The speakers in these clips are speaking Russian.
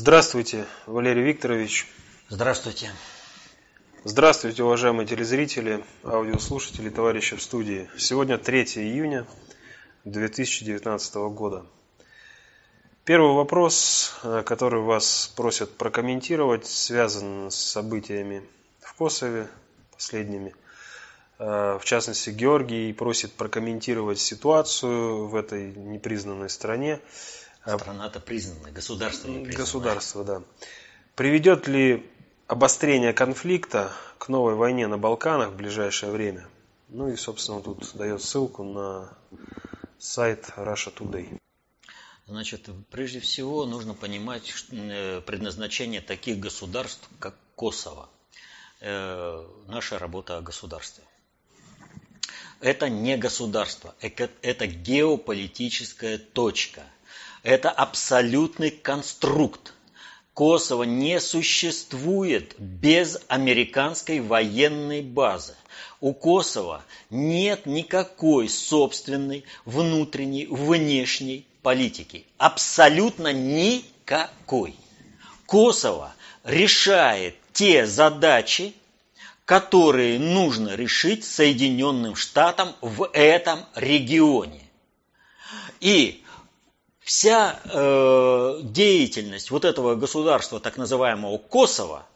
Здравствуйте, Валерий Викторович. Здравствуйте. Здравствуйте, уважаемые телезрители, аудиослушатели, товарищи в студии. Сегодня 3 июня 2019 года. Первый вопрос, э, который вас просят прокомментировать, связан с событиями в Косове последними. Э, в частности, Георгий просит прокомментировать ситуацию в этой непризнанной стране. Страна-то признанная, государство не признанное. Государство, да. Приведет ли обострение конфликта к новой войне на Балканах в ближайшее время? Ну и, собственно, тут дает ссылку на сайт Russia Today. Значит, прежде всего нужно понимать э, предназначение таких государств, как Косово. Э, наша работа о государстве. Это не государство, это геополитическая точка. Это абсолютный конструкт. Косово не существует без американской военной базы. У Косово нет никакой собственной внутренней, внешней политики. Абсолютно никакой. Косово решает те задачи, которые нужно решить Соединенным Штатам в этом регионе. И вся э, деятельность вот этого государства, так называемого Косово,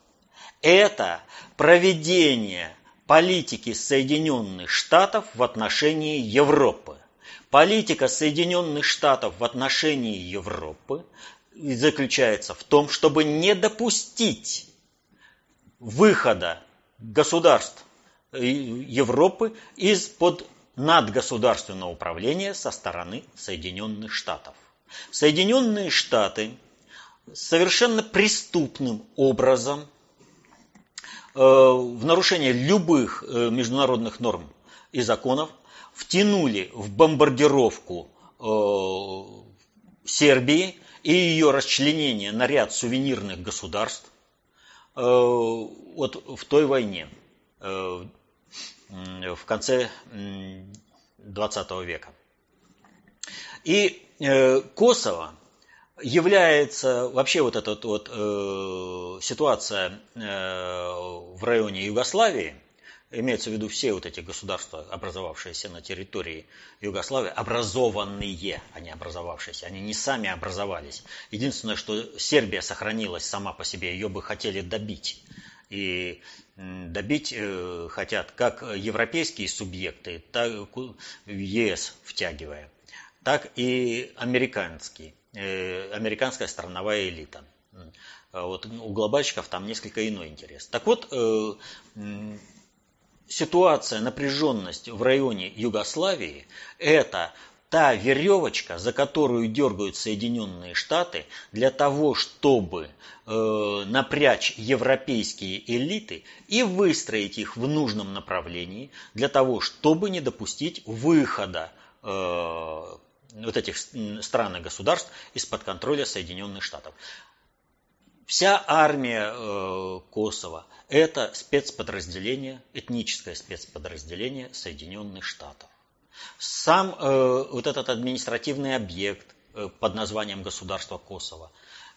это проведение политики Соединенных Штатов в отношении Европы. Политика Соединенных Штатов в отношении Европы заключается в том, чтобы не допустить выхода государств Европы из-под надгосударственного управления со стороны Соединенных Штатов. Соединенные Штаты совершенно преступным образом э, в нарушение любых э, международных норм и законов втянули в бомбардировку э, Сербии и ее расчленение на ряд сувенирных государств вот в той войне в конце 20 века. И Косово является вообще вот эта вот э, ситуация э, в районе Югославии, имеется в виду все вот эти государства, образовавшиеся на территории Югославии, образованные, а не образовавшиеся, они не сами образовались. Единственное, что Сербия сохранилась сама по себе, ее бы хотели добить. И добить э, хотят как европейские субъекты, так ЕС втягивая, так и американские, э, американская страновая элита. Вот у глобальщиков там несколько иной интерес. Так вот, э, ситуация, напряженность в районе Югославии – это та веревочка, за которую дергают Соединенные Штаты для того, чтобы э, напрячь европейские элиты и выстроить их в нужном направлении для того, чтобы не допустить выхода э, вот этих стран и государств из-под контроля Соединенных Штатов. Вся армия э, Косово – это спецподразделение, этническое спецподразделение Соединенных Штатов. Сам э, вот этот административный объект э, под названием государство Косово,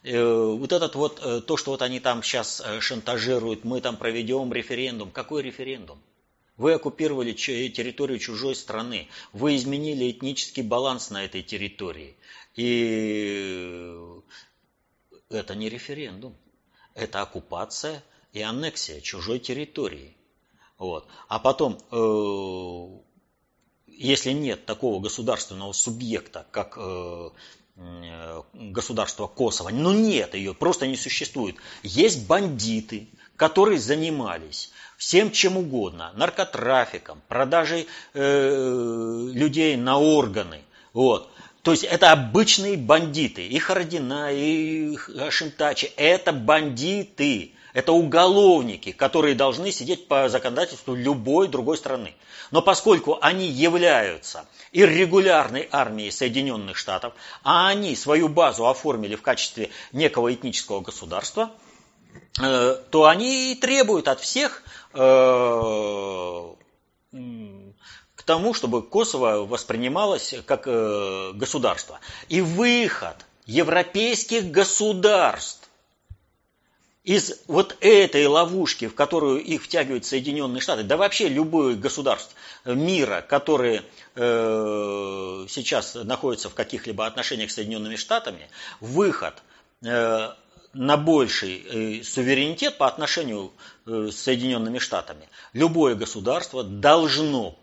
вот этот вот, то, что вот они там сейчас шантажируют, мы там проведем референдум. Какой референдум? Вы оккупировали территорию чужой страны, вы изменили этнический баланс на этой территории. И это не референдум, это оккупация и аннексия чужой территории. Вот. А потом, э, если нет такого государственного субъекта, как э, э, государство Косово, ну нет ее, просто не существует. Есть бандиты, которые занимались всем чем угодно, наркотрафиком, продажей э, людей на органы. Вот. То есть это обычные бандиты. И Харадина, и Хашимтачи. Это бандиты. Это уголовники, которые должны сидеть по законодательству любой другой страны. Но поскольку они являются иррегулярной армией Соединенных Штатов, а они свою базу оформили в качестве некого этнического государства, э, то они и требуют от всех к тому, чтобы Косово воспринималось как э, государство. И выход европейских государств из вот этой ловушки, в которую их втягивают Соединенные Штаты, да вообще любое государство мира, которые э, сейчас находятся в каких-либо отношениях с Соединенными Штатами, выход э, на больший э, суверенитет по отношению э, с Соединенными Штатами, любое государство должно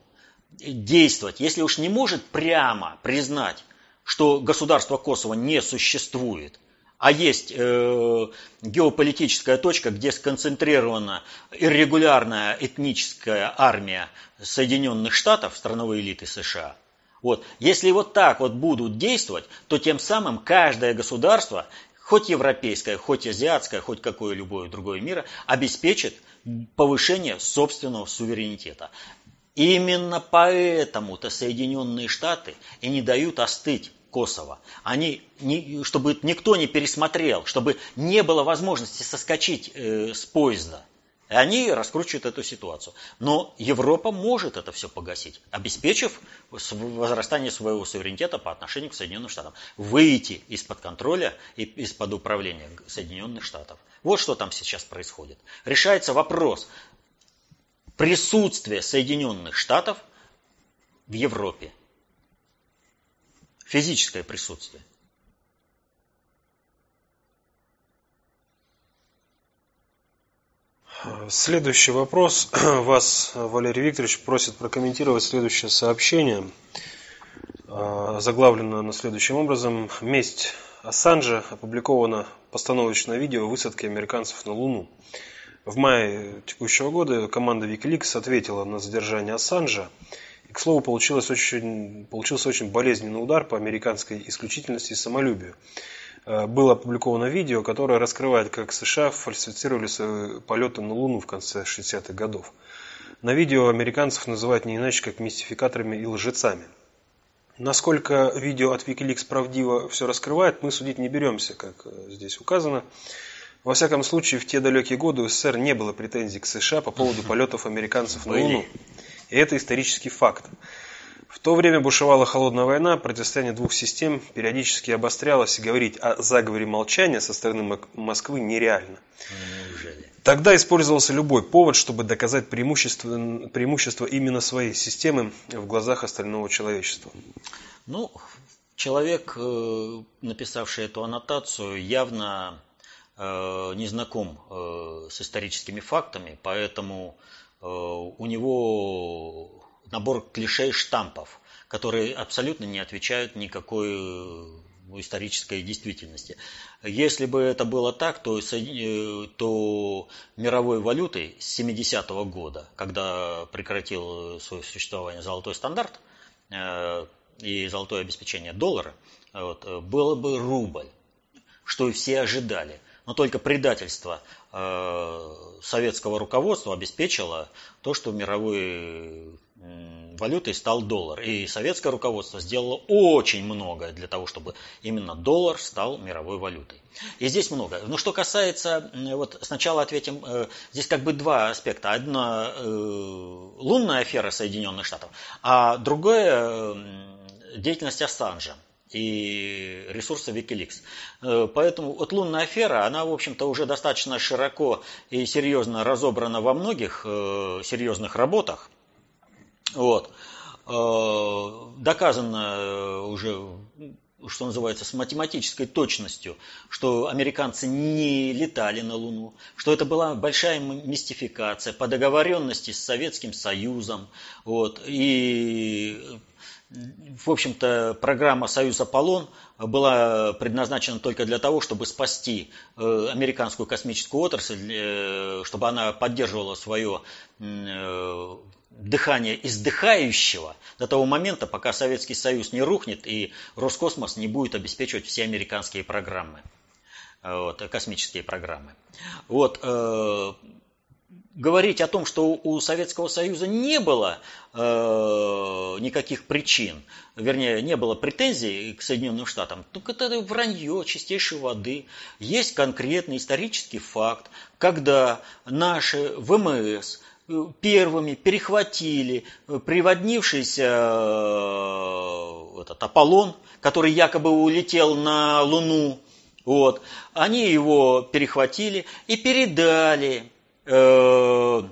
действовать, если уж не может прямо признать, что государство Косово не существует, а есть э, геополитическая точка, где сконцентрирована иррегулярная этническая армия Соединенных Штатов, страновой элиты США. Вот. Если вот так вот будут действовать, то тем самым каждое государство, хоть европейское, хоть азиатское, хоть какое любое другое мира, обеспечит повышение собственного суверенитета. Именно поэтому-то Соединенные Штаты и не дают остыть Косово. Они, не, чтобы никто не пересмотрел, чтобы не было возможности соскочить э, с поезда. И они раскручивают эту ситуацию. Но Европа может это все погасить, обеспечив возрастание своего суверенитета по отношению к Соединенным Штатам. Выйти из-под контроля и из-под управления Соединенных Штатов. Вот что там сейчас происходит. Решается вопрос присутствия Соединенных Штатов в Европе физическое присутствие. Следующий вопрос. Вас Валерий Викторович просит прокомментировать следующее сообщение. А, заглавлено на следующим образом. Месть Ассанжа опубликовано постановочное видео высадки американцев на Луну. В мае текущего года команда Wikileaks ответила на задержание Ассанжа и, к слову, получилось очень, получился очень болезненный удар по американской исключительности и самолюбию. Э, было опубликовано видео, которое раскрывает, как США фальсифицировали свои полеты на Луну в конце 60-х годов. На видео американцев называют не иначе, как мистификаторами и лжецами. Насколько видео от Wikileaks правдиво все раскрывает, мы судить не беремся, как э, здесь указано. Во всяком случае, в те далекие годы у СССР не было претензий к США по поводу полетов американцев на Луну. И это исторический факт. В то время бушевала холодная война, противостояние двух систем периодически обострялось, и говорить о заговоре молчания со стороны Москвы нереально. Неужели? Тогда использовался любой повод, чтобы доказать преимущество, преимущество именно своей системы в глазах остального человечества. Ну, человек, э, написавший эту аннотацию, явно э, не знаком э, с историческими фактами, поэтому у него набор клише и штампов, которые абсолютно не отвечают никакой э, исторической действительности. Если бы это было так, то, э, то мировой валютой с 70-го года, когда прекратил свое существование золотой стандарт и золотое обеспечение доллара, вот, было бы рубль, что и все ожидали – но только предательство э, советского руководства обеспечило то, что мировой валютой стал доллар. И советское руководство сделало очень многое для того, чтобы именно доллар стал мировой валютой. И здесь много. Но что касается, вот сначала ответим, э, здесь как бы два аспекта. Одна э, лунная афера Соединенных Штатов, а другое деятельность Ассанжа и ресурсы Wikileaks. Э, поэтому вот лунная афера, она, в общем-то, уже достаточно широко и серьезно разобрана во многих серьезных работах. Вот. Э, доказано уже что называется, с математической точностью, что американцы не летали на Луну, что это была большая мистификация по договоренности с Советским Союзом. Вот, и в общем-то, программа «Союз Аполлон» была предназначена только для того, чтобы спасти э, американскую космическую отрасль, э, чтобы она поддерживала свое э, дыхание издыхающего до того момента, пока Советский Союз не рухнет и Роскосмос не будет обеспечивать все американские программы, вот, космические программы. Вот, говорить о том, что у Советского Союза не было э, никаких причин, вернее, не было претензий к Соединенным Штатам, так это вранье чистейшей воды. Есть конкретный исторический факт, когда наши ВМС э, первыми перехватили э, приводнившийся э, этот Аполлон, который якобы улетел на Луну, Вот. Они его перехватили и передали э,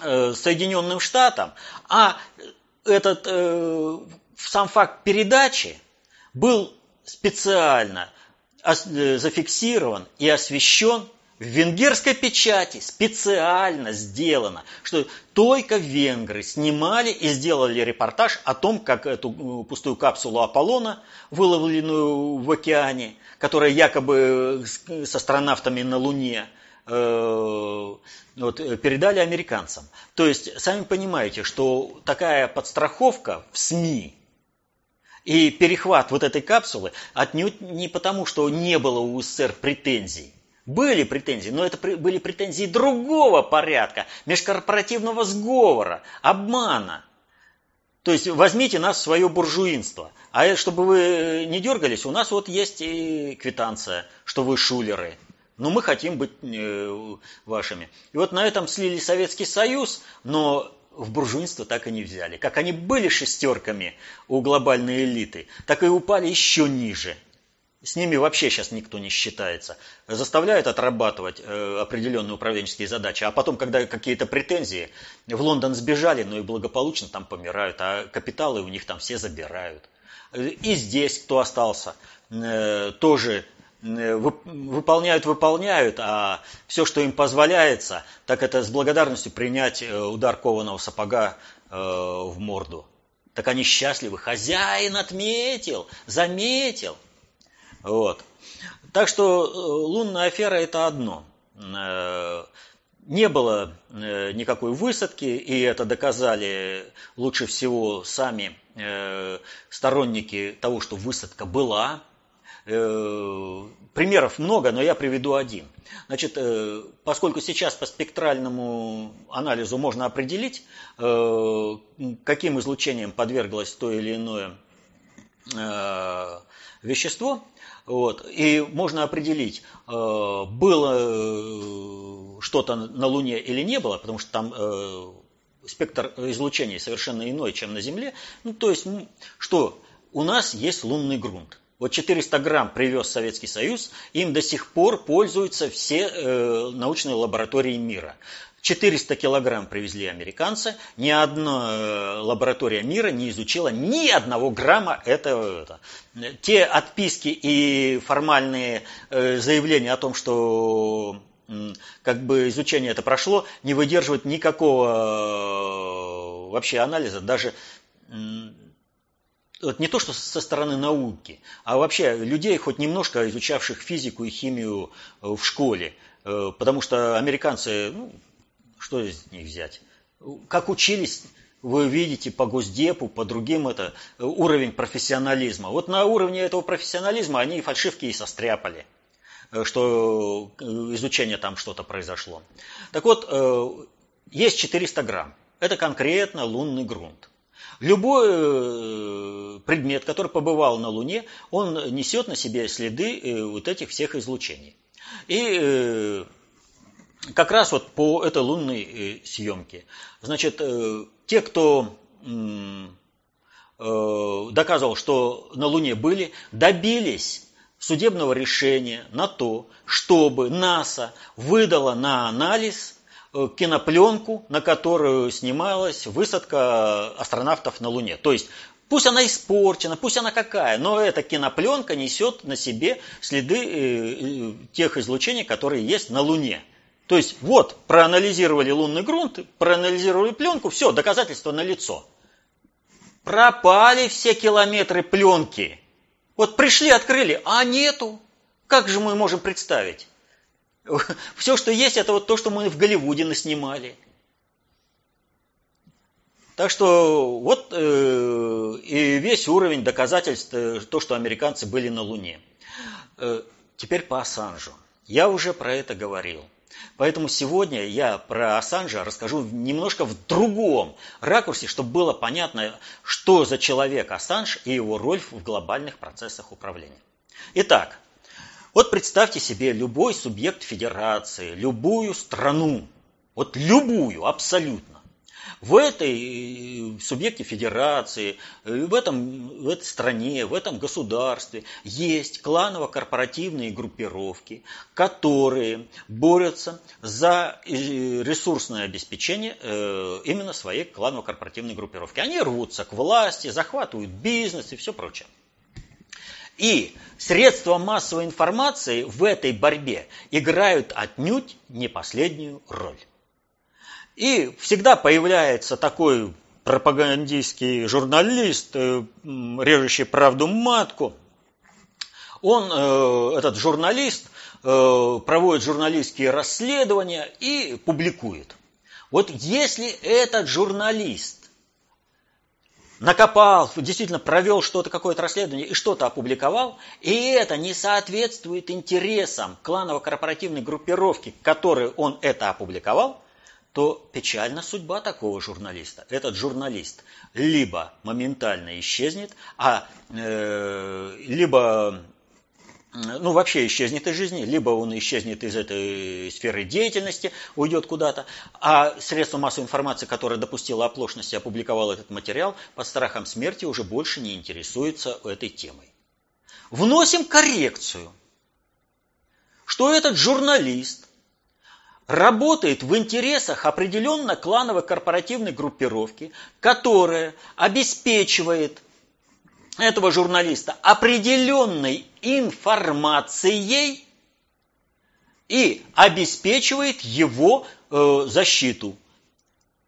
э, Соединенным Штатам, а этот э, сам факт передачи был специально э, зафиксирован и освещен в венгерской печати специально сделано, что только венгры снимали и сделали репортаж о том, как эту э, пустую капсулу Аполлона, выловленную в океане, которая якобы с астронавтами на Луне, вот, передали американцам. То есть, сами понимаете, что такая подстраховка в СМИ и перехват вот этой капсулы отнюдь не потому, что не было у СССР претензий, были претензии, но это были претензии другого порядка, межкорпоративного сговора, обмана. То есть возьмите нас в свое буржуинство. А чтобы вы не дергались, у нас вот есть и квитанция, что вы шулеры. Но мы хотим быть э, вашими. И вот на этом слили Советский Союз, но в буржуинство так и не взяли. Как они были шестерками у глобальной элиты, так и упали еще ниже – с ними вообще сейчас никто не считается. Заставляют отрабатывать э, определенные управленческие задачи, а потом, когда какие-то претензии, в Лондон сбежали, но и благополучно там помирают, а капиталы у них там все забирают. И здесь кто остался, э, тоже э, выполняют, выполняют, а все, что им позволяется, так это с благодарностью принять э, удар кованого сапога э, в морду. Так они счастливы. Хозяин отметил, заметил. Вот. Так что э, лунная афера это одно. Э, не было э, никакой высадки, и это доказали лучше всего сами сторонники того, что высадка была. Примеров много, но я приведу один. Значит, поскольку сейчас по спектральному анализу можно определить, каким излучением подверглось то или иное вещество, вот. И можно определить, э, было э, что-то на Луне или не было, потому что там э, спектр излучения совершенно иной, чем на Земле. Ну, то есть, что у нас есть лунный грунт. Вот 400 грамм привез Советский Союз, им до сих пор пользуются все э, научные лаборатории мира. 400 килограмм привезли американцы, ни одна э, лаборатория мира не изучила ни одного грамма этого. Это. Те отписки и формальные э, заявления о том, что как бы изучение это прошло, не выдерживают никакого э, вообще анализа, даже вот не то, что со стороны науки, а вообще людей, хоть немножко изучавших физику и химию в школе. Потому что американцы, ну, что из них взять? Как учились, вы видите по Госдепу, по другим это уровень профессионализма. Вот на уровне этого профессионализма они фальшивки и состряпали, э, что э, изучение там что-то произошло. Так вот, э, есть 400 грамм. Это конкретно лунный грунт. Любой предмет, который побывал на Луне, он несет на себе следы вот этих всех излучений. И как раз вот по этой лунной э, съемке. Значит, э, те, кто э, доказывал, что на Луне были, добились судебного решения на то, чтобы НАСА выдала на анализ кинопленку, на которую снималась высадка астронавтов на Луне. То есть Пусть она испорчена, пусть она какая, но эта кинопленка несет на себе следы тех излучений, которые есть на Луне. То есть вот, проанализировали лунный грунт, проанализировали пленку, все, доказательство налицо. Пропали все километры пленки. Вот пришли, открыли, а нету. Как же мы можем представить? Все, что есть, это вот то, что мы в Голливуде наснимали. Так что вот э, и весь уровень доказательств, э, то, что американцы были на Луне. Э, теперь по Ассанжу. Я уже про это говорил. Поэтому сегодня я про Ассанжа расскажу немножко в другом ракурсе, чтобы было понятно, что за человек Ассанж и его роль в глобальных процессах управления. Итак, вот представьте себе любой субъект федерации, любую страну, вот любую абсолютно. В этой субъекте федерации, в, этом, в этой стране, в этом государстве есть кланово-корпоративные группировки, которые борются за ресурсное обеспечение именно своей кланово-корпоративной группировки. Они рвутся к власти, захватывают бизнес и все прочее. И средства массовой информации в этой борьбе играют отнюдь не последнюю роль. И всегда появляется такой пропагандистский журналист, э, режущий правду матку. Он, э, этот журналист, э, проводит журналистские расследования и публикует. Вот если этот журналист накопал, действительно провел что-то, какое-то расследование и что-то опубликовал, и это не соответствует интересам кланово-корпоративной группировки, которой он это опубликовал, то печальна судьба такого журналиста. Этот журналист либо моментально исчезнет, а э, либо ну, вообще исчезнет из жизни, либо он исчезнет из этой сферы деятельности, уйдет куда-то, а средство массовой информации, которое допустило оплошность и опубликовало этот материал, под страхом смерти уже больше не интересуется этой темой. Вносим коррекцию, что этот журналист работает в интересах определенно клановой корпоративной группировки, которая обеспечивает этого журналиста определенной информацией и обеспечивает его э, защиту.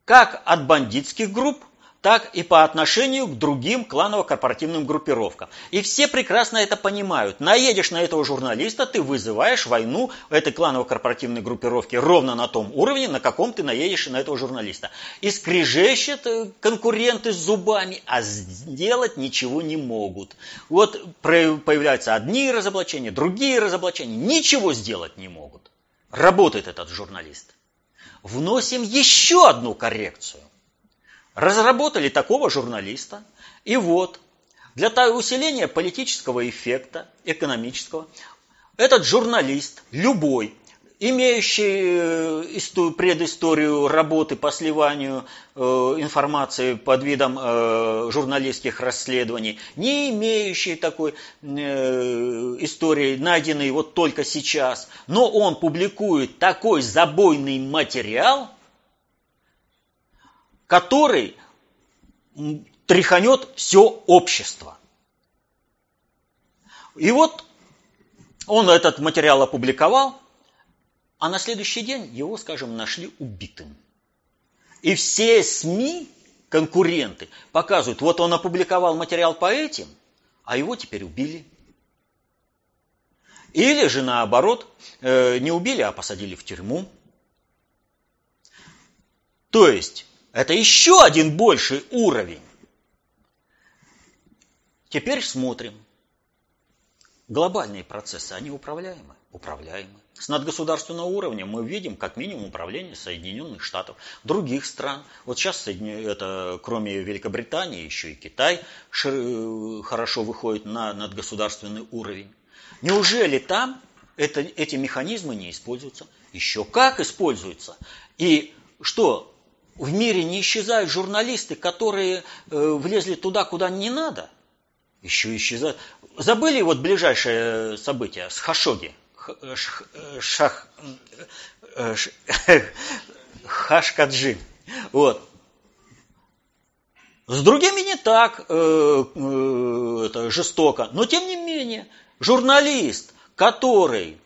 Как от бандитских групп, так и по отношению к другим кланово-корпоративным группировкам. И все прекрасно это понимают. Наедешь на этого журналиста, ты вызываешь войну этой кланово-корпоративной группировки ровно на том уровне, на каком ты наедешь на этого журналиста. И скрежещет э, конкуренты с зубами, а сделать ничего не могут. Вот появляются одни разоблачения, другие разоблачения, ничего сделать не могут. Работает этот журналист. Вносим еще одну коррекцию разработали такого журналиста, и вот для усиления политического эффекта, экономического, этот журналист, любой, имеющий э, предысторию работы по сливанию э, информации под видом э, журналистских расследований, не имеющий такой истории, найденной вот только сейчас, но он публикует такой забойный материал – который тряханет все общество. И вот он этот материал опубликовал, а на следующий день его, скажем, нашли убитым. И все СМИ, конкуренты, показывают, вот он опубликовал материал по этим, а его теперь убили. Или же наоборот, э, не убили, а посадили в тюрьму. То есть это еще один больший уровень. Теперь смотрим. Глобальные процессы, они управляемы? Управляемы. С надгосударственного уровня мы видим как минимум управление Соединенных Штатов, других стран. Вот сейчас это, кроме Великобритании, еще и Китай хорошо выходит на надгосударственный уровень. Неужели там это, эти механизмы не используются? Еще как используются. И что, в мире не исчезают журналисты, которые э, влезли туда, куда не надо. Еще исчезают. Забыли вот ближайшее событие с Хашоги. Э, э, шах, Хашкаджи. Вот. С другими не так э, э, это жестоко, но тем не менее журналист, который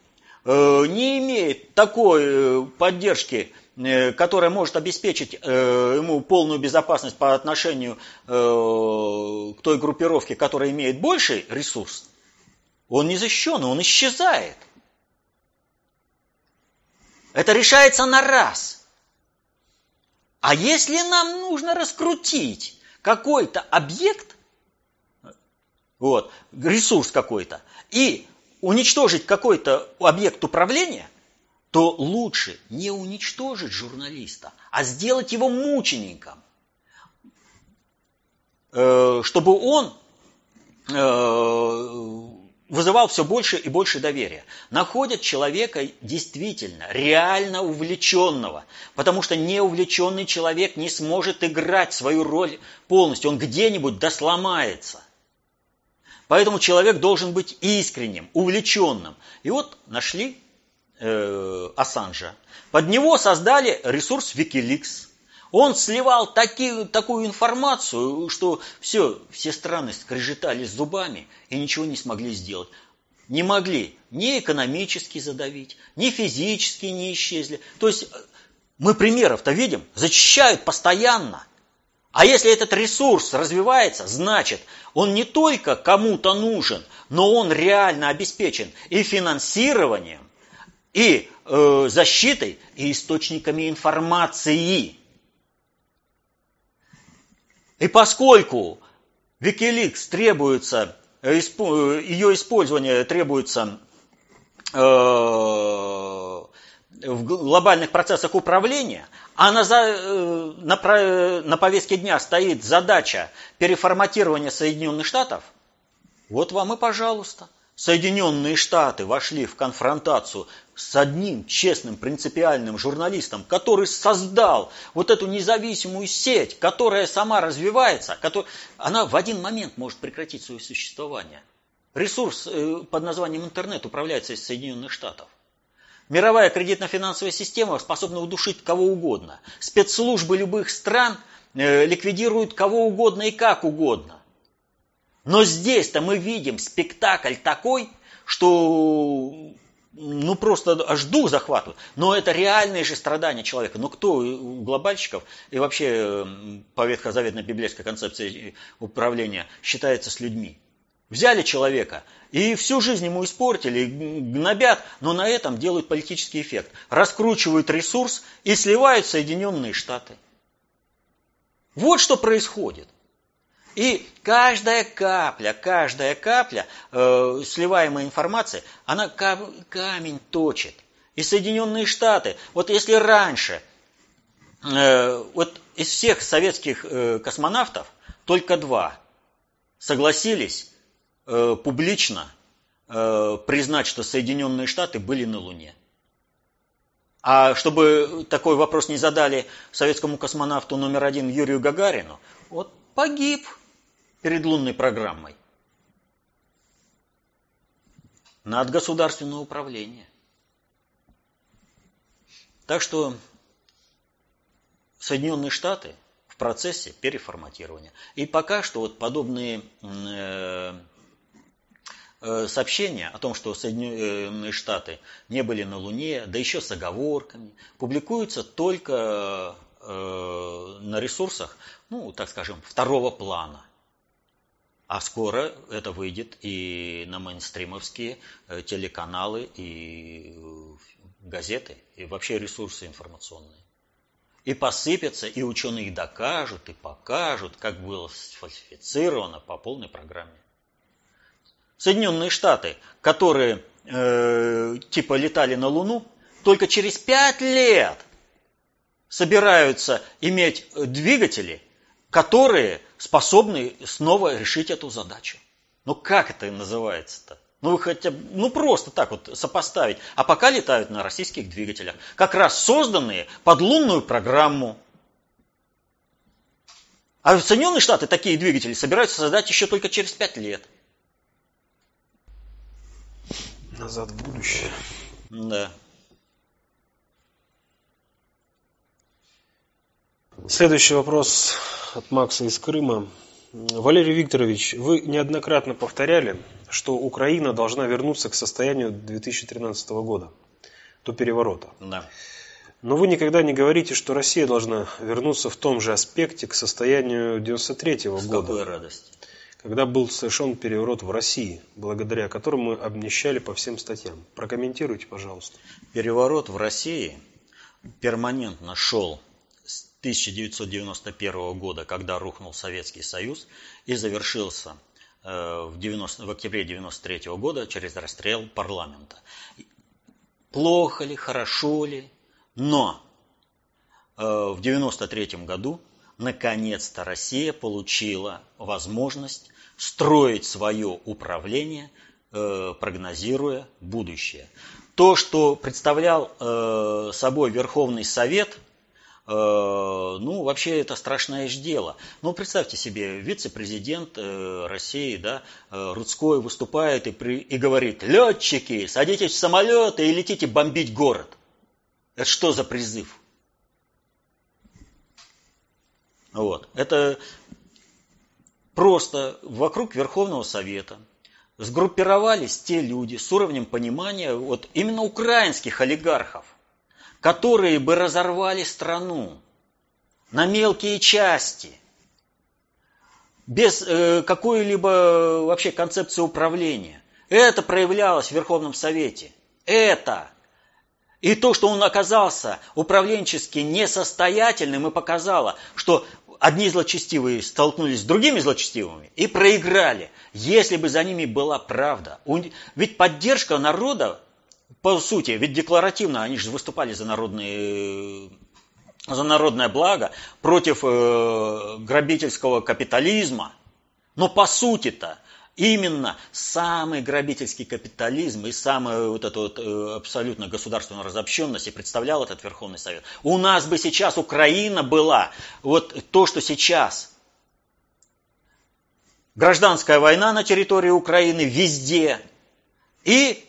э, не имеет такой поддержки Э, которая может обеспечить э, ему полную безопасность по отношению э, к той группировке, которая имеет больший ресурс, он не защищен, он исчезает. Это решается на раз. А если нам нужно раскрутить какой-то объект, вот, ресурс какой-то, и уничтожить какой-то объект управления, то лучше не уничтожить журналиста, а сделать его мучеником, э, чтобы он э, вызывал все больше и больше доверия. Находят человека действительно, реально увлеченного, потому что неувлеченный человек не сможет играть свою роль полностью, он где-нибудь досломается. Поэтому человек должен быть искренним, увлеченным. И вот нашли э, Ассанжа. Под него создали ресурс Wikileaks. Он сливал таки, такую информацию, что все, все страны скрежетали зубами и ничего не смогли сделать. Не могли ни экономически задавить, ни физически не исчезли. То есть мы примеров-то видим, зачищают постоянно. А если этот ресурс развивается, значит, он не только кому-то нужен, но он реально обеспечен и финансированием, и э, защитой, и источниками информации. И поскольку Wikileaks требуется, э, ее использование требуется э, в глобальных процессах управления, а на, э, на, на повестке дня стоит задача переформатирования Соединенных Штатов, вот вам и пожалуйста. Соединенные Штаты вошли в конфронтацию с одним честным, принципиальным журналистом, который создал вот эту независимую сеть, которая сама развивается, который, она в один момент может прекратить свое существование. Ресурс э, под названием интернет управляется из Соединенных Штатов. Мировая кредитно-финансовая система способна удушить кого угодно. Спецслужбы любых стран э, ликвидируют кого угодно и как угодно. Но здесь-то мы видим спектакль такой, что ну просто аж дух захватывает. Но это реальные же страдания человека. Но кто у глобальщиков и вообще по ветхозаветной библейской концепции управления считается с людьми? Взяли человека и всю жизнь ему испортили, гнобят, но на этом делают политический эффект. Раскручивают ресурс и сливают Соединенные Штаты. Вот что происходит. И каждая капля, каждая капля э, сливаемой информации, она камень точит. И Соединенные Штаты, вот если раньше, э, вот из всех советских э, космонавтов только два согласились э, публично э, признать, что Соединенные Штаты были на Луне. А чтобы такой вопрос не задали советскому космонавту номер один Юрию Гагарину, вот погиб перед лунной программой. Над государственное управление. Так что Соединенные Штаты в процессе переформатирования. И пока что вот подобные э, э, сообщения о том, что Соединенные Штаты не были на Луне, да еще с оговорками, публикуются только э, на ресурсах, ну, так скажем, второго плана. А скоро это выйдет и на мейнстримовские э, телеканалы, и э, газеты, и вообще ресурсы информационные. И посыпятся, и ученые докажут, и покажут, как было сфальсифицировано по полной программе. Соединенные Штаты, которые э, типа летали на Луну, только через пять лет собираются иметь двигатели, которые способны снова решить эту задачу. Ну как это называется-то? Ну вы хотя бы, ну просто так вот сопоставить. А пока летают на российских двигателях, как раз созданные под лунную программу. А в Соединенные Штаты такие двигатели собираются создать еще только через пять лет. Назад в будущее. Да. Следующий вопрос от Макса из Крыма. Валерий Викторович, вы неоднократно повторяли, что Украина должна вернуться к состоянию 2013 года, до переворота. Да. Но вы никогда не говорите, что Россия должна вернуться в том же аспекте к состоянию 93 -го С года. какой радости. Когда был совершен переворот в России, благодаря которому мы обнищали по всем статьям. Прокомментируйте, пожалуйста. Переворот в России перманентно шел 1991 года, когда рухнул Советский Союз, и завершился э, в, 90, в октябре 1993 года через расстрел парламента. Плохо ли, хорошо ли, но э, в 1993 году наконец-то Россия получила возможность строить свое управление э, прогнозируя будущее. То, что представлял собой Верховный Совет, ну, вообще это страшное же дело. Ну, представьте себе, вице-президент э, России, да, э, Рудской выступает и, при, и говорит, летчики, садитесь в самолеты и летите бомбить город. Это что за призыв? Вот. Это просто вокруг Верховного Совета сгруппировались те люди с уровнем понимания вот именно украинских олигархов, которые бы разорвали страну на мелкие части, без э, какой-либо вообще концепции управления. Это проявлялось в Верховном Совете. Это. И то, что он оказался управленчески несостоятельным, и показало, что одни злочестивые столкнулись с другими злочестивыми и проиграли. Если бы за ними была правда. Ведь поддержка народа, по сути, ведь декларативно они же выступали за народные за народное благо, против э, грабительского капитализма. Но по сути-то Именно самый грабительский капитализм и самая вот эта вот э, абсолютно государственная разобщенность и представлял этот Верховный Совет. У нас бы сейчас Украина была, вот то, что сейчас. Гражданская война на территории Украины везде. И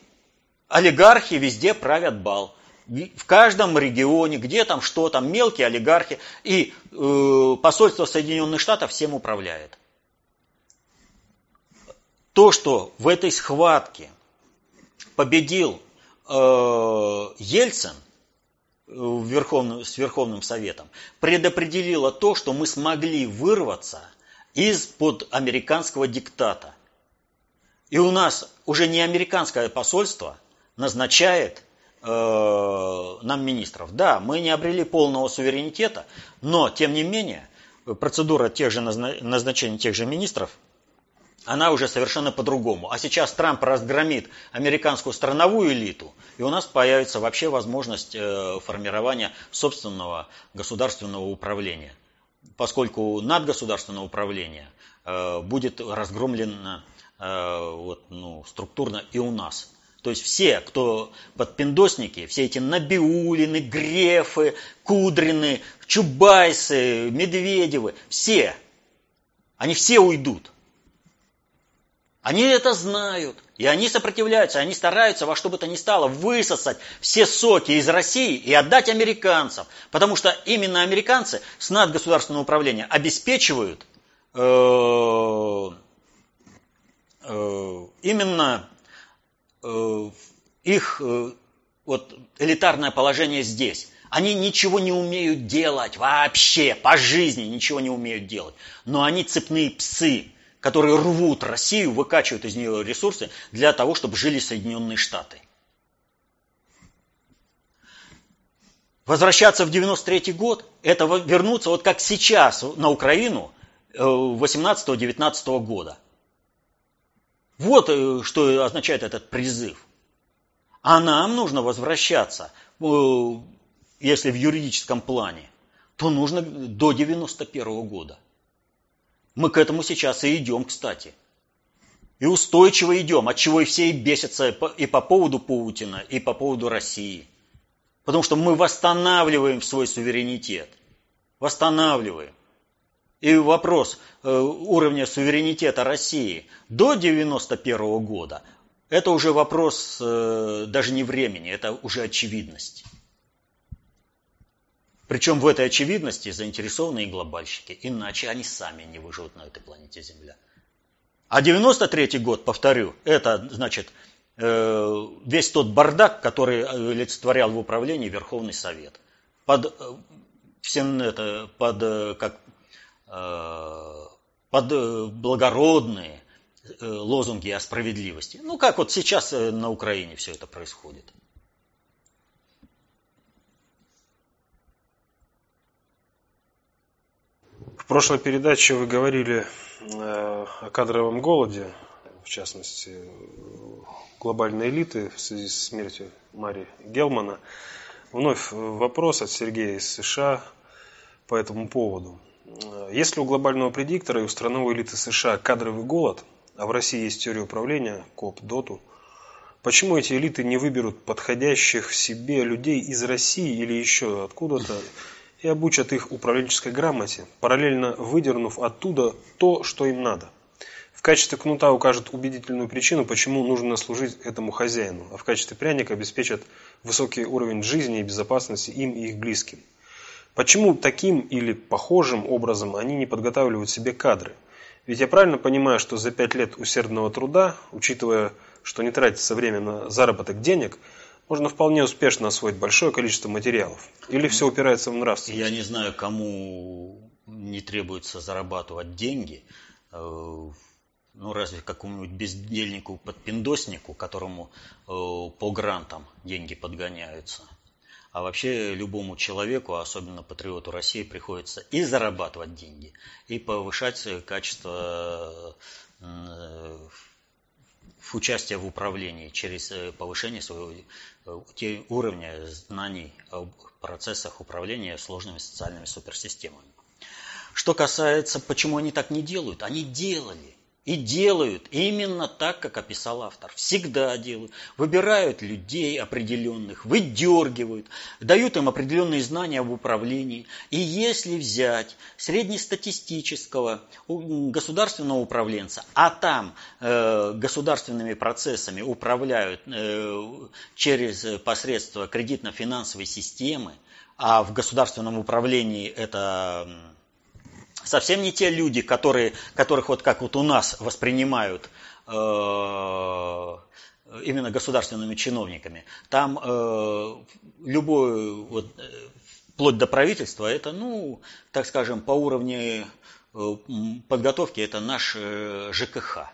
олигархи везде правят бал. В каждом регионе, где там что там, мелкие олигархи. И э, посольство Соединенных Штатов всем управляет то, что в этой схватке победил э, Ельцин э, в Верховном, с Верховным Советом, предопределило то, что мы смогли вырваться из-под американского диктата. И у нас уже не американское посольство назначает э, нам министров. Да, мы не обрели полного суверенитета, но, тем не менее, процедура тех же назначения тех же министров – она уже совершенно по-другому. А сейчас Трамп разгромит американскую страновую элиту, и у нас появится вообще возможность э, формирования собственного государственного управления. Поскольку надгосударственное управление э, будет разгромлено э, вот, ну, структурно и у нас. То есть все, кто подпиндосники, все эти Набиулины, Грефы, Кудрины, Чубайсы, Медведевы, все, они все уйдут. Они это знают, и они сопротивляются, они стараются во что бы то ни стало высосать все соки из России и отдать американцам, потому что именно американцы с надгосударственного управления обеспечивают э, э, именно их э, вот, элитарное положение здесь. Они ничего не умеют делать вообще, по жизни ничего не умеют делать, но они цепные псы, которые рвут Россию, выкачивают из нее ресурсы для того, чтобы жили Соединенные Штаты. Возвращаться в 93 год, это вернуться вот как сейчас на Украину 18-19 э, года. Вот э, что означает этот призыв. А нам нужно возвращаться, э, если в юридическом плане, то нужно до 91 года. Мы к этому сейчас и идем, кстати. И устойчиво идем, от чего и все и бесятся и по поводу Путина, и по поводу России. Потому что мы восстанавливаем свой суверенитет. Восстанавливаем. И вопрос э, уровня суверенитета России до 1991 года, это уже вопрос э, даже не времени, это уже очевидность. Причем в этой очевидности заинтересованы и глобальщики, иначе они сами не выживут на этой планете Земля. А 93 год, повторю, это значит э, весь тот бардак, который олицетворял в управлении Верховный Совет. Под, всем это, под, как, благородные лозунги о справедливости. Ну, как вот сейчас на Украине все это происходит. В прошлой передаче вы говорили э, о кадровом голоде, в частности, глобальной элиты в связи с смертью Мари Гелмана. Вновь вопрос от Сергея из США по этому поводу. Если у глобального предиктора и у страновой элиты США кадровый голод, а в России есть теория управления, КОП, ДОТУ, почему эти элиты не выберут подходящих себе людей из России или еще откуда-то и обучат их управленческой грамоте, параллельно выдернув оттуда то, что им надо. В качестве кнута укажут убедительную причину, почему нужно служить этому хозяину, а в качестве пряника обеспечат высокий уровень жизни и безопасности им и их близким. Почему таким или похожим образом они не подготавливают себе кадры? Ведь я правильно понимаю, что за пять лет усердного труда, учитывая, что не тратится время на заработок денег – можно вполне успешно освоить большое количество материалов. Или все упирается в нравственность? Я не знаю, кому не требуется зарабатывать деньги. Э, ну, разве какому-нибудь бездельнику-подпиндоснику, которому э, по грантам деньги подгоняются. А вообще любому человеку, особенно патриоту России, приходится и зарабатывать деньги, и повышать качество э, участия в управлении через повышение своего те уровня знаний о процессах управления сложными социальными суперсистемами. Что касается, почему они так не делают, они делали. И делают именно так, как описал автор. Всегда делают. Выбирают людей определенных, выдергивают, дают им определенные знания об управлении. И если взять среднестатистического государственного управленца, а там э, государственными процессами управляют э, через посредство кредитно-финансовой системы, а в государственном управлении это совсем не те люди, которые, которых вот как вот у нас воспринимают э, именно государственными чиновниками. Там э, любой, вот, э, вплоть до правительства, это, ну, так скажем, по уровню э, подготовки, это наш ЖКХ.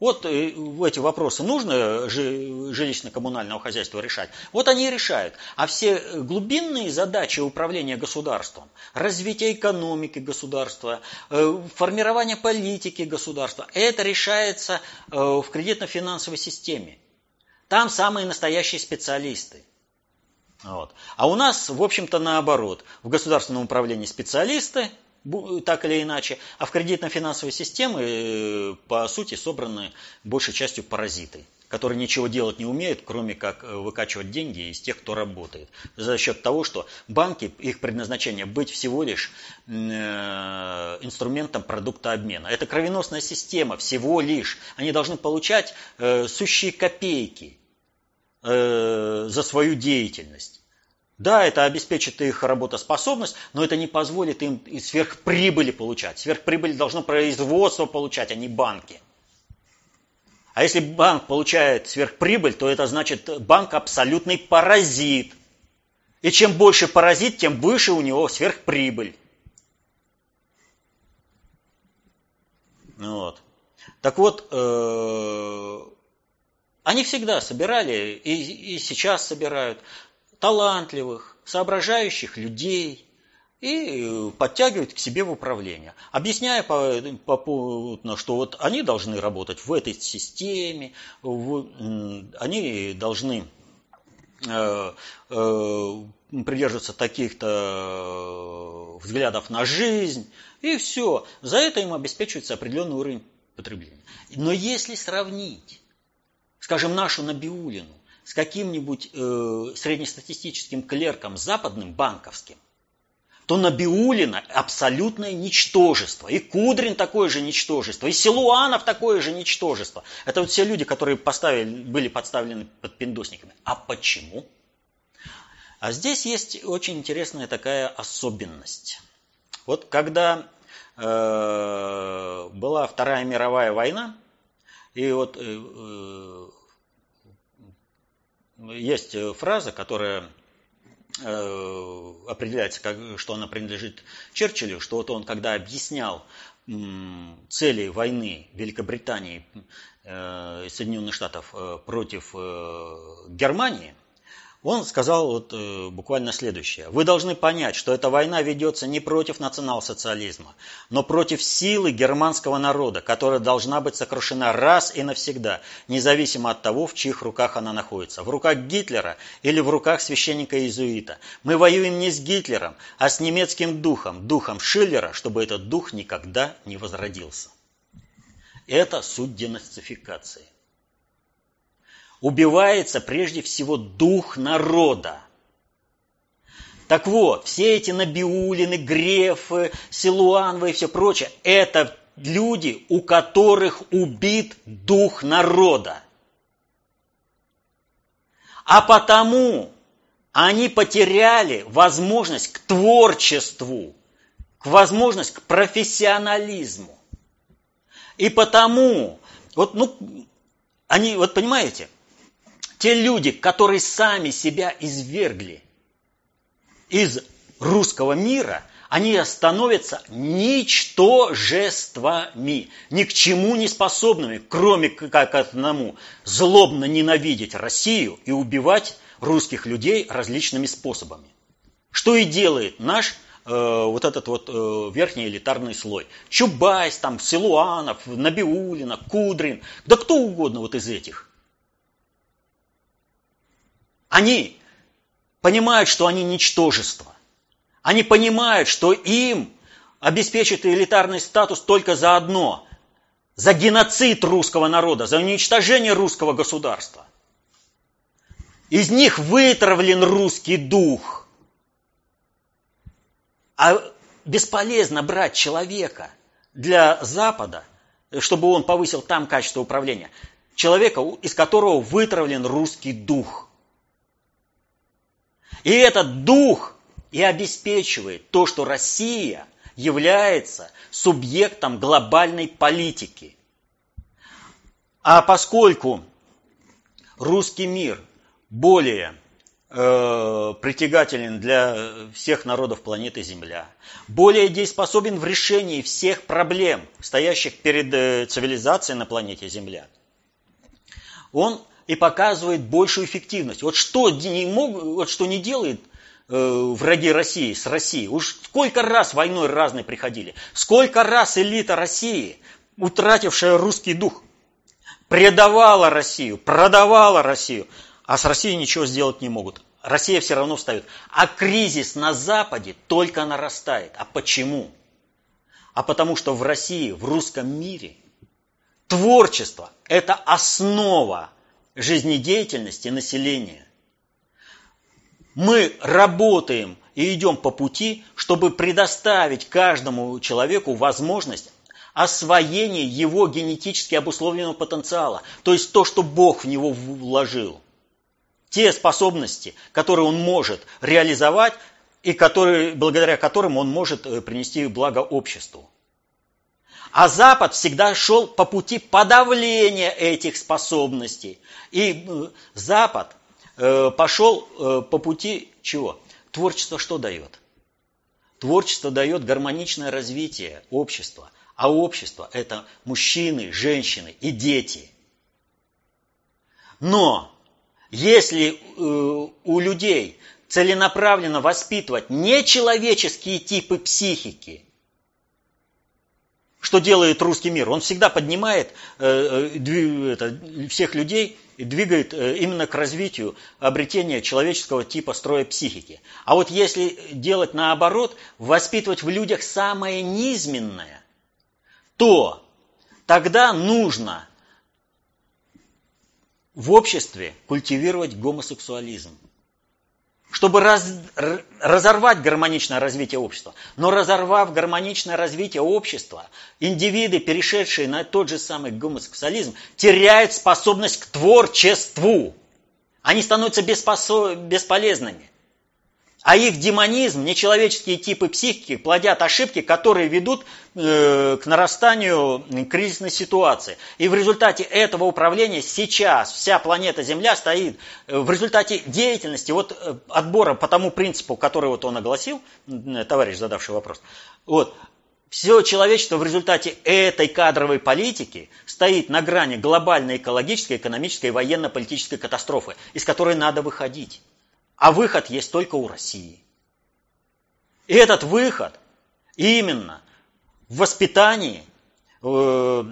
Вот э, эти вопросы нужно жилищно-коммунального хозяйства решать. Вот они и решают. А все глубинные задачи управления государством, развитие экономики государства, э, формирование политики государства, это решается э, в кредитно-финансовой системе. Там самые настоящие специалисты. Вот. А у нас, в общем-то, наоборот. В государственном управлении специалисты, так или иначе, а в кредитно-финансовой системе, э, по сути, собраны большей частью паразиты, которые ничего делать не умеют, кроме как э, выкачивать деньги из тех, кто работает. За счет того, что банки, их предназначение быть всего лишь э, инструментом продукта обмена. Это кровеносная система, всего лишь. Они должны получать сущие копейки за свою деятельность. Да, это обеспечит их работоспособность, но это не позволит им сверхприбыли получать. Сверхприбыль должно производство получать, а не банки. А если банк получает сверхприбыль, то это значит банк абсолютный паразит. И чем больше паразит, тем выше у него сверхприбыль. Вот. Так вот, э, они всегда собирали и, и сейчас собирают талантливых, соображающих людей и э, подтягивать к себе в управление, объясняя попутно, что вот они должны работать в этой системе, в, они должны э, э, придерживаться таких-то взглядов на жизнь, и все. За это им обеспечивается определенный уровень потребления. Но если сравнить, скажем, нашу Набиулину с каким-нибудь э, среднестатистическим клерком западным, банковским, то Набиулина абсолютное ничтожество. И Кудрин такое же ничтожество. И Силуанов такое же ничтожество. Это вот все люди, которые поставили, были подставлены под пиндосниками. А почему? А здесь есть очень интересная такая особенность. Вот когда э, была Вторая мировая война, и вот э, э есть э, фраза, которая э, определяется, как, что она принадлежит Черчиллю, что вот он, когда объяснял цели войны Великобритании э, и Соединенных Штатов против Германии – он сказал вот, э, буквально следующее. Вы должны понять, что эта война ведется не против национал-социализма, но против силы германского народа, которая должна быть сокрушена раз и навсегда, независимо от того, в чьих руках она находится. В руках Гитлера или в руках священника-иезуита. Мы воюем не с Гитлером, а с немецким духом, духом Шиллера, чтобы этот дух никогда не возродился. Это суть денацификации. Убивается прежде всего дух народа. Так вот, все эти Набиулины, Грефы, Силуановы и все прочее, это люди, у которых убит дух народа. А потому они потеряли возможность к творчеству, к возможность к профессионализму. И потому, вот, ну, они, вот понимаете, те люди, которые сами себя извергли из русского мира, они становятся ничтожествами, ни к чему не способными, кроме как одному злобно ненавидеть Россию и убивать русских людей различными способами. Что и делает наш э, вот этот вот э, верхний элитарный слой. Чубайс, там, Силуанов, Набиулина, Кудрин, да кто угодно вот из этих. Они понимают, что они ничтожество. Они понимают, что им обеспечит элитарный статус только за одно – за геноцид русского народа, за уничтожение русского государства. Из них вытравлен русский дух. А бесполезно брать человека для Запада, чтобы он повысил там качество управления. Человека, из которого вытравлен русский дух. И этот дух и обеспечивает то, что Россия является субъектом глобальной политики. А поскольку русский мир более э, притягателен для всех народов планеты Земля, более дееспособен в решении всех проблем, стоящих перед э, цивилизацией на планете Земля. Он и показывает большую эффективность. Вот что не, мог, вот что не делает э, враги России с Россией. Уж сколько раз войной разные приходили. Сколько раз элита России, утратившая русский дух, предавала Россию, продавала Россию – а с Россией ничего сделать не могут. Россия все равно встает. А кризис на Западе только нарастает. А почему? А потому что в России, в русском мире, творчество – это основа жизнедеятельности населения. Мы работаем и идем по пути, чтобы предоставить каждому человеку возможность освоения его генетически обусловленного потенциала. То есть то, что Бог в него вложил – те способности, которые он может реализовать и которые, благодаря которым он может э, принести благо обществу. А Запад всегда шел по пути подавления этих способностей. И э, Запад э, пошел по пути чего? Творчество что дает? Творчество дает гармоничное развитие общества. А общество – это мужчины, женщины и дети. Но если э, у людей целенаправленно воспитывать нечеловеческие типы психики, что делает русский мир? Он всегда поднимает э, э, это, всех людей и двигает э, именно к развитию обретения человеческого типа строя психики. А вот если делать наоборот, воспитывать в людях самое низменное, то тогда нужно в обществе культивировать гомосексуализм. Чтобы раз, разорвать гармоничное развитие общества. Но разорвав гармоничное развитие общества, индивиды, перешедшие на тот же самый гомосексуализм, теряют способность к творчеству. Они становятся бесполезными. А их демонизм, нечеловеческие типы психики плодят ошибки, которые ведут э, к нарастанию кризисной ситуации. И в результате этого управления сейчас вся планета Земля стоит э, в результате деятельности, вот э, отбора по тому принципу, который вот он огласил, товарищ, задавший вопрос, вот, все человечество в результате этой кадровой политики стоит на грани глобальной экологической, экономической военно-политической катастрофы, из которой надо выходить. А выход есть только у России. И этот выход именно в воспитании э,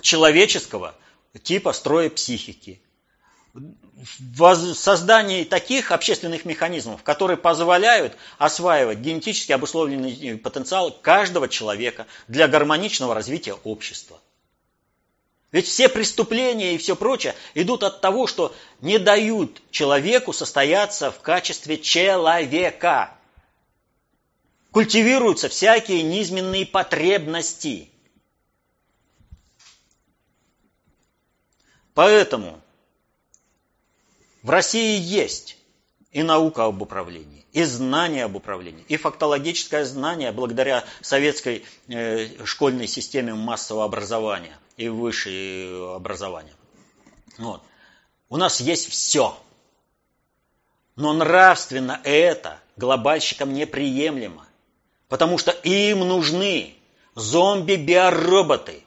человеческого типа строя психики, в создании таких общественных механизмов, которые позволяют осваивать генетически обусловленный потенциал каждого человека для гармоничного развития общества. Ведь все преступления и все прочее идут от того, что не дают человеку состояться в качестве человека. Культивируются всякие низменные потребности. Поэтому в России есть и наука об управлении, и знание об управлении, и фактологическое знание благодаря советской э, школьной системе массового образования – и высшее образование. Вот. У нас есть все. Но нравственно это глобальщикам неприемлемо. Потому что им нужны зомби-биороботы,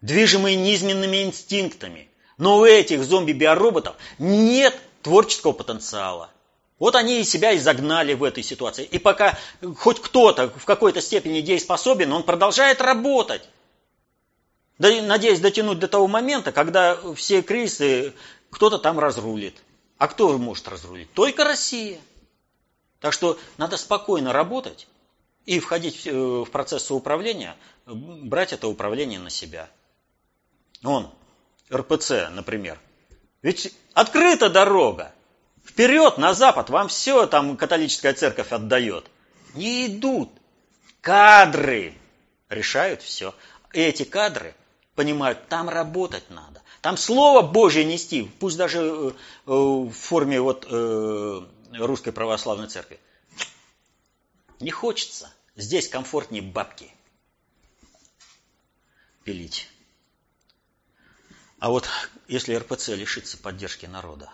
движимые низменными инстинктами. Но у этих зомби-биороботов нет творческого потенциала. Вот они и себя изогнали в этой ситуации. И пока хоть кто-то в какой-то степени дееспособен, он продолжает работать надеясь дотянуть до того момента, когда все кризисы кто-то там разрулит. А кто может разрулить? Только Россия. Так что надо спокойно работать и входить в процесс управления, брать это управление на себя. Он, РПЦ, например. Ведь открыта дорога. Вперед, на запад, вам все там католическая церковь отдает. Не идут. Кадры решают все. И эти кадры понимают, там работать надо. Там Слово Божье нести, пусть даже э, э, в форме вот, э, Русской Православной Церкви. Не хочется. Здесь комфортнее бабки пилить. А вот если РПЦ лишится поддержки народа,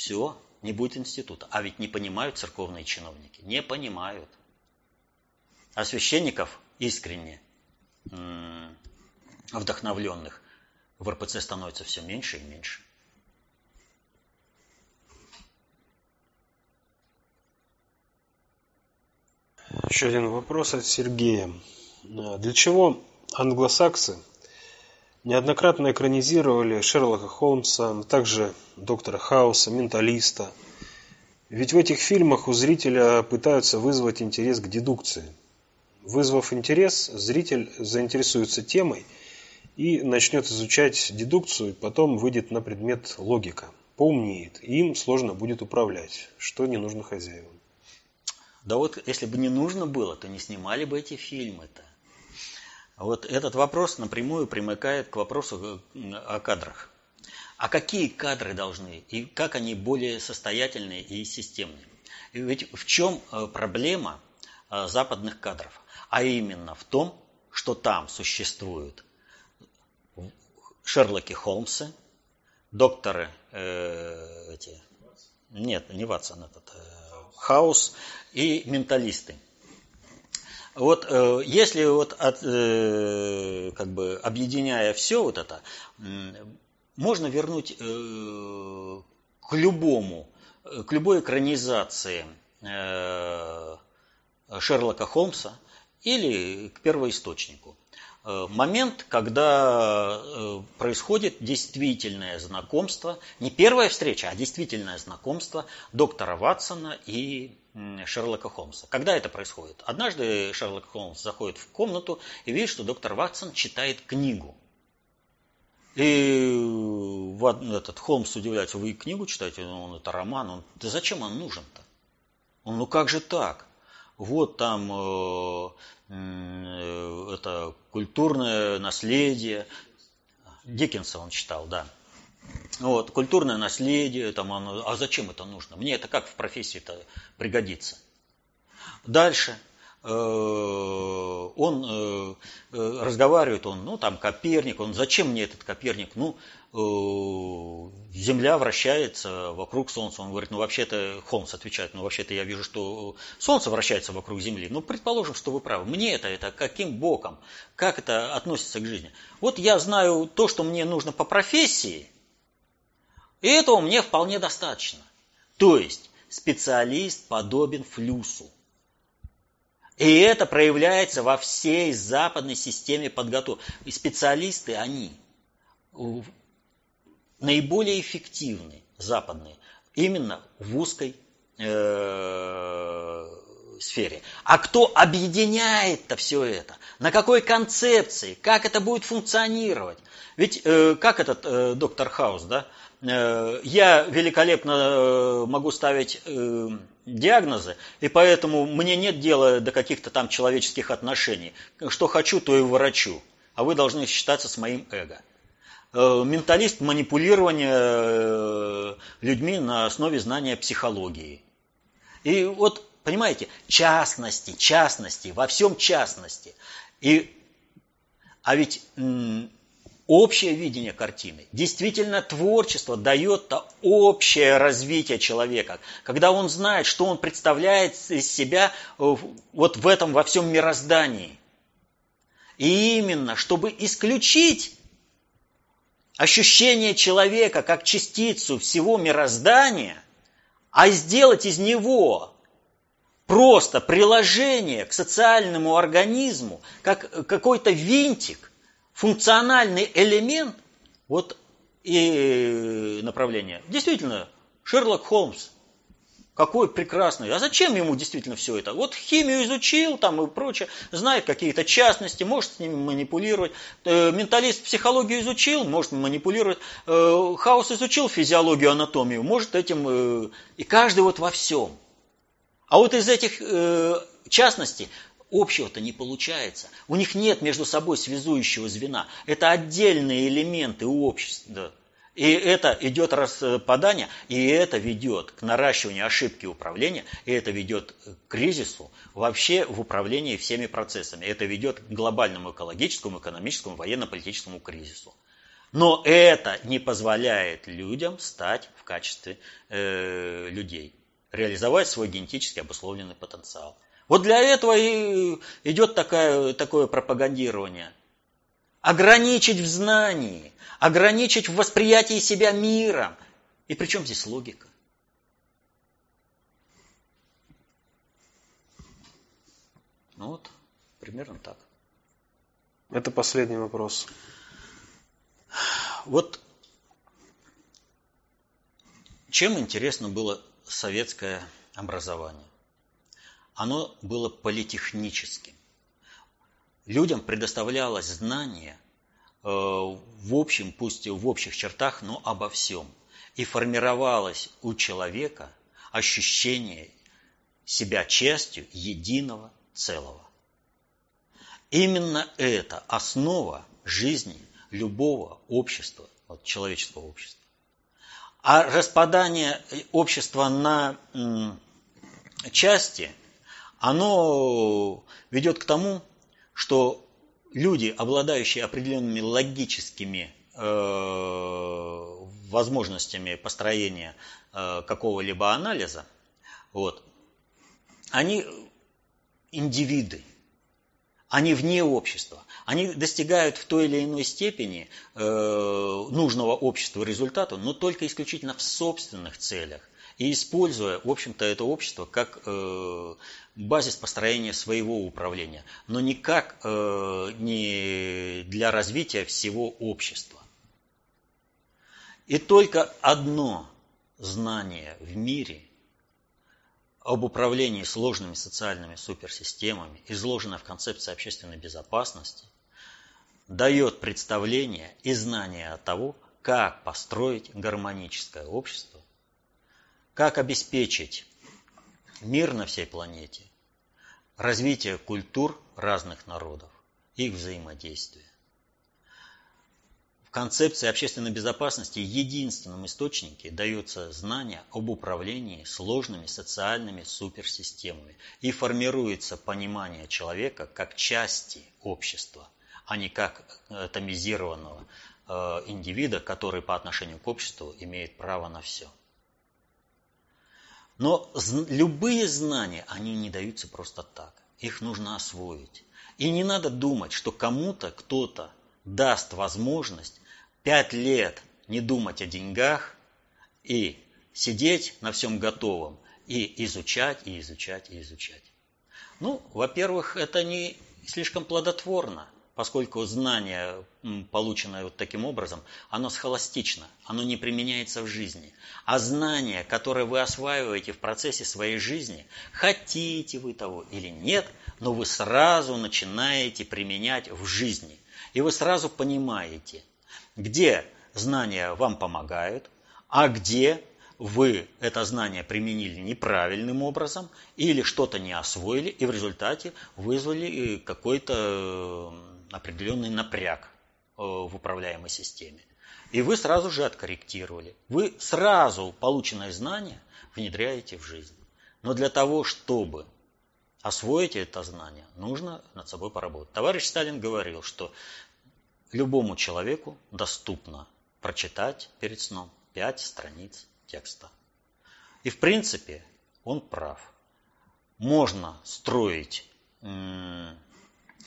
все, не будет института. А ведь не понимают церковные чиновники. Не понимают. А священников искренне вдохновленных в РПЦ становится все меньше и меньше. Еще один вопрос от Сергея. Для чего англосаксы неоднократно экранизировали Шерлока Холмса, а также доктора Хауса, менталиста? Ведь в этих фильмах у зрителя пытаются вызвать интерес к дедукции. Вызвав интерес, зритель заинтересуется темой – и начнет изучать дедукцию, потом выйдет на предмет логика. Поумнеет, и им сложно будет управлять, что не нужно хозяевам. Да вот если бы не нужно было, то не снимали бы эти фильмы-то. Вот этот вопрос напрямую примыкает к вопросу э, о кадрах. А какие кадры должны и как они более состоятельные и системные? И ведь в чем э, проблема э, западных кадров? А именно в том, что там существуют Шерлоки Холмсы, докторы э, эти, нет, не Ватсон, этот, э, Хаус и менталисты. Вот э, если вот от, э, как бы объединяя все вот это, можно вернуть э, к любому, к любой экранизации Шерлока Холмса или к первоисточнику. Э, момент, когда э, происходит действительное знакомство, не первая встреча, а действительное знакомство доктора Ватсона и Шерлока Холмса. Когда это происходит? Однажды Шерлок Холмс заходит в комнату и видит, что доктор Ватсон читает книгу. И этот Холмс удивляется, вы книгу читаете? Он это роман. Он, да зачем он нужен-то? Он, ну как же так? Вот там э, Э, это культурное наследие. Диккенса он читал, да. Вот, культурное наследие, там оно, а зачем это нужно? Мне это как в профессии-то пригодится? Дальше он э, разговаривает, он, ну там Коперник, он, зачем мне этот Коперник? Ну, Э, Земля вращается вокруг Солнца. Он говорит, ну вообще-то, Холмс отвечает, ну вообще-то я вижу, что Солнце вращается вокруг Земли. Ну, предположим, что вы правы. Мне это, это каким боком? Как это относится к жизни? Вот я знаю то, что мне нужно по профессии, и этого мне вполне достаточно. То есть, специалист подобен флюсу. И это проявляется во всей западной системе подготовки. И специалисты, они наиболее эффективны западные именно в узкой э, сфере. А кто объединяет-то все это? На какой концепции? Как это будет функционировать? Ведь э, как этот э, доктор Хаус, да? Э, я великолепно э, могу ставить э, диагнозы, и поэтому мне нет дела до каких-то там человеческих отношений. Что хочу, то и ворочу. А вы должны считаться с моим эго. Менталист манипулирования людьми на основе знания психологии. И вот, понимаете, частности, частности, во всем частности. И, а ведь общее видение картины. Действительно, творчество дает то общее развитие человека, когда он знает, что он представляет из себя э, вот в этом во всем мироздании. И именно, чтобы исключить ощущение человека как частицу всего мироздания, а сделать из него просто приложение к социальному организму, как какой-то винтик, функциональный элемент, вот и направление. Действительно, Шерлок Холмс, какой прекрасный. А зачем ему действительно все это? Вот химию изучил там и прочее, знает какие-то частности, может с ними манипулировать. Э, менталист психологию изучил, может манипулировать. Э, Хаус изучил физиологию, анатомию, может этим... Э, и каждый вот во всем. А вот из этих частностей общего-то не получается. У них нет между собой связующего звена. Это отдельные элементы общества. И это идет распадание, и это ведет к наращиванию ошибки управления, и это ведет к кризису вообще в управлении всеми процессами. Это ведет к глобальному экологическому, экономическому, военно-политическому кризису. Но это не позволяет людям стать в качестве э, людей, реализовать свой генетически обусловленный потенциал. Вот для этого и идет такое, такое пропагандирование. Ограничить в знании, ограничить в восприятии себя миром. И при чем здесь логика? Ну вот, примерно так. Это последний вопрос. Вот чем интересно было советское образование? Оно было политехническим. Людям предоставлялось знание э, в общем, пусть в общих чертах, но обо всем. И формировалось у человека ощущение себя частью единого целого. Именно это основа жизни любого общества, вот человеческого общества. А распадание общества на части оно ведет к тому, что люди, обладающие определенными логическими э, возможностями построения э, какого-либо анализа, вот, они индивиды, они вне общества. Они достигают в той или иной степени э, нужного обществу результата, но только исключительно в собственных целях и используя, в общем-то, это общество как э, базис построения своего управления, но никак э, не для развития всего общества. И только одно знание в мире об управлении сложными социальными суперсистемами, изложено в концепции общественной безопасности, дает представление и знание о того, как построить гармоническое общество как обеспечить мир на всей планете, развитие культур разных народов, их взаимодействие. В концепции общественной безопасности единственном источнике дается знание об управлении сложными социальными суперсистемами и формируется понимание человека как части общества, а не как атомизированного э, индивида, который по отношению к обществу имеет право на все. Но любые знания, они не даются просто так. Их нужно освоить. И не надо думать, что кому-то кто-то даст возможность пять лет не думать о деньгах и сидеть на всем готовом и изучать, и изучать, и изучать. Ну, во-первых, это не слишком плодотворно, поскольку знание, полученное вот таким образом, оно схоластично, оно не применяется в жизни. А знание, которое вы осваиваете в процессе своей жизни, хотите вы того или нет, но вы сразу начинаете применять в жизни. И вы сразу понимаете, где знания вам помогают, а где вы это знание применили неправильным образом или что-то не освоили и в результате вызвали э, какой-то определенный напряг э, в управляемой системе. И вы сразу же откорректировали. Вы сразу полученное знание внедряете в жизнь. Но для того, чтобы освоить это знание, нужно над собой поработать. Товарищ Сталин говорил, что любому человеку доступно прочитать перед сном пять страниц текста. И в принципе он прав. Можно строить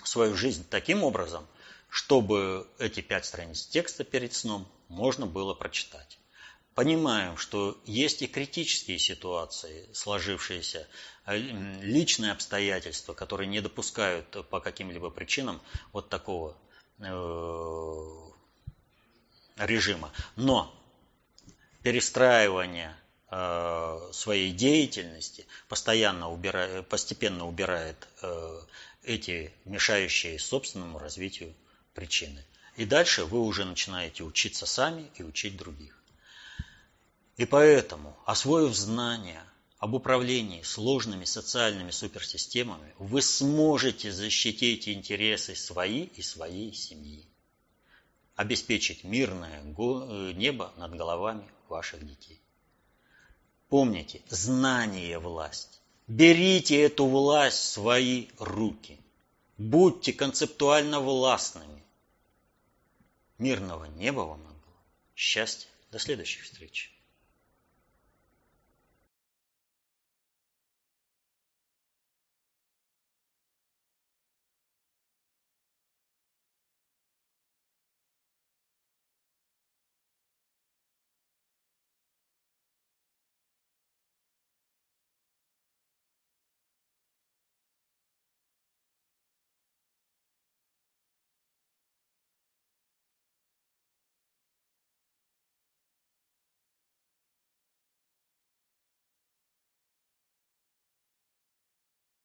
свою жизнь таким образом, чтобы эти пять страниц текста перед сном можно было прочитать. Понимаем, что есть и критические ситуации, сложившиеся, э, личные обстоятельства, которые не допускают по каким-либо причинам вот такого э, режима. Но перестраивание э, своей деятельности постоянно убирает, постепенно убирает эти мешающие собственному развитию причины. И дальше вы уже начинаете учиться сами и учить других. И поэтому, освоив знания об управлении сложными социальными суперсистемами, вы сможете защитить интересы свои и своей семьи, обеспечить мирное э, небо над головами ваших детей. Помните, знание – власть. Берите эту власть в свои руки. Будьте концептуально властными. Мирного неба вам, счастья. До следующих встреч.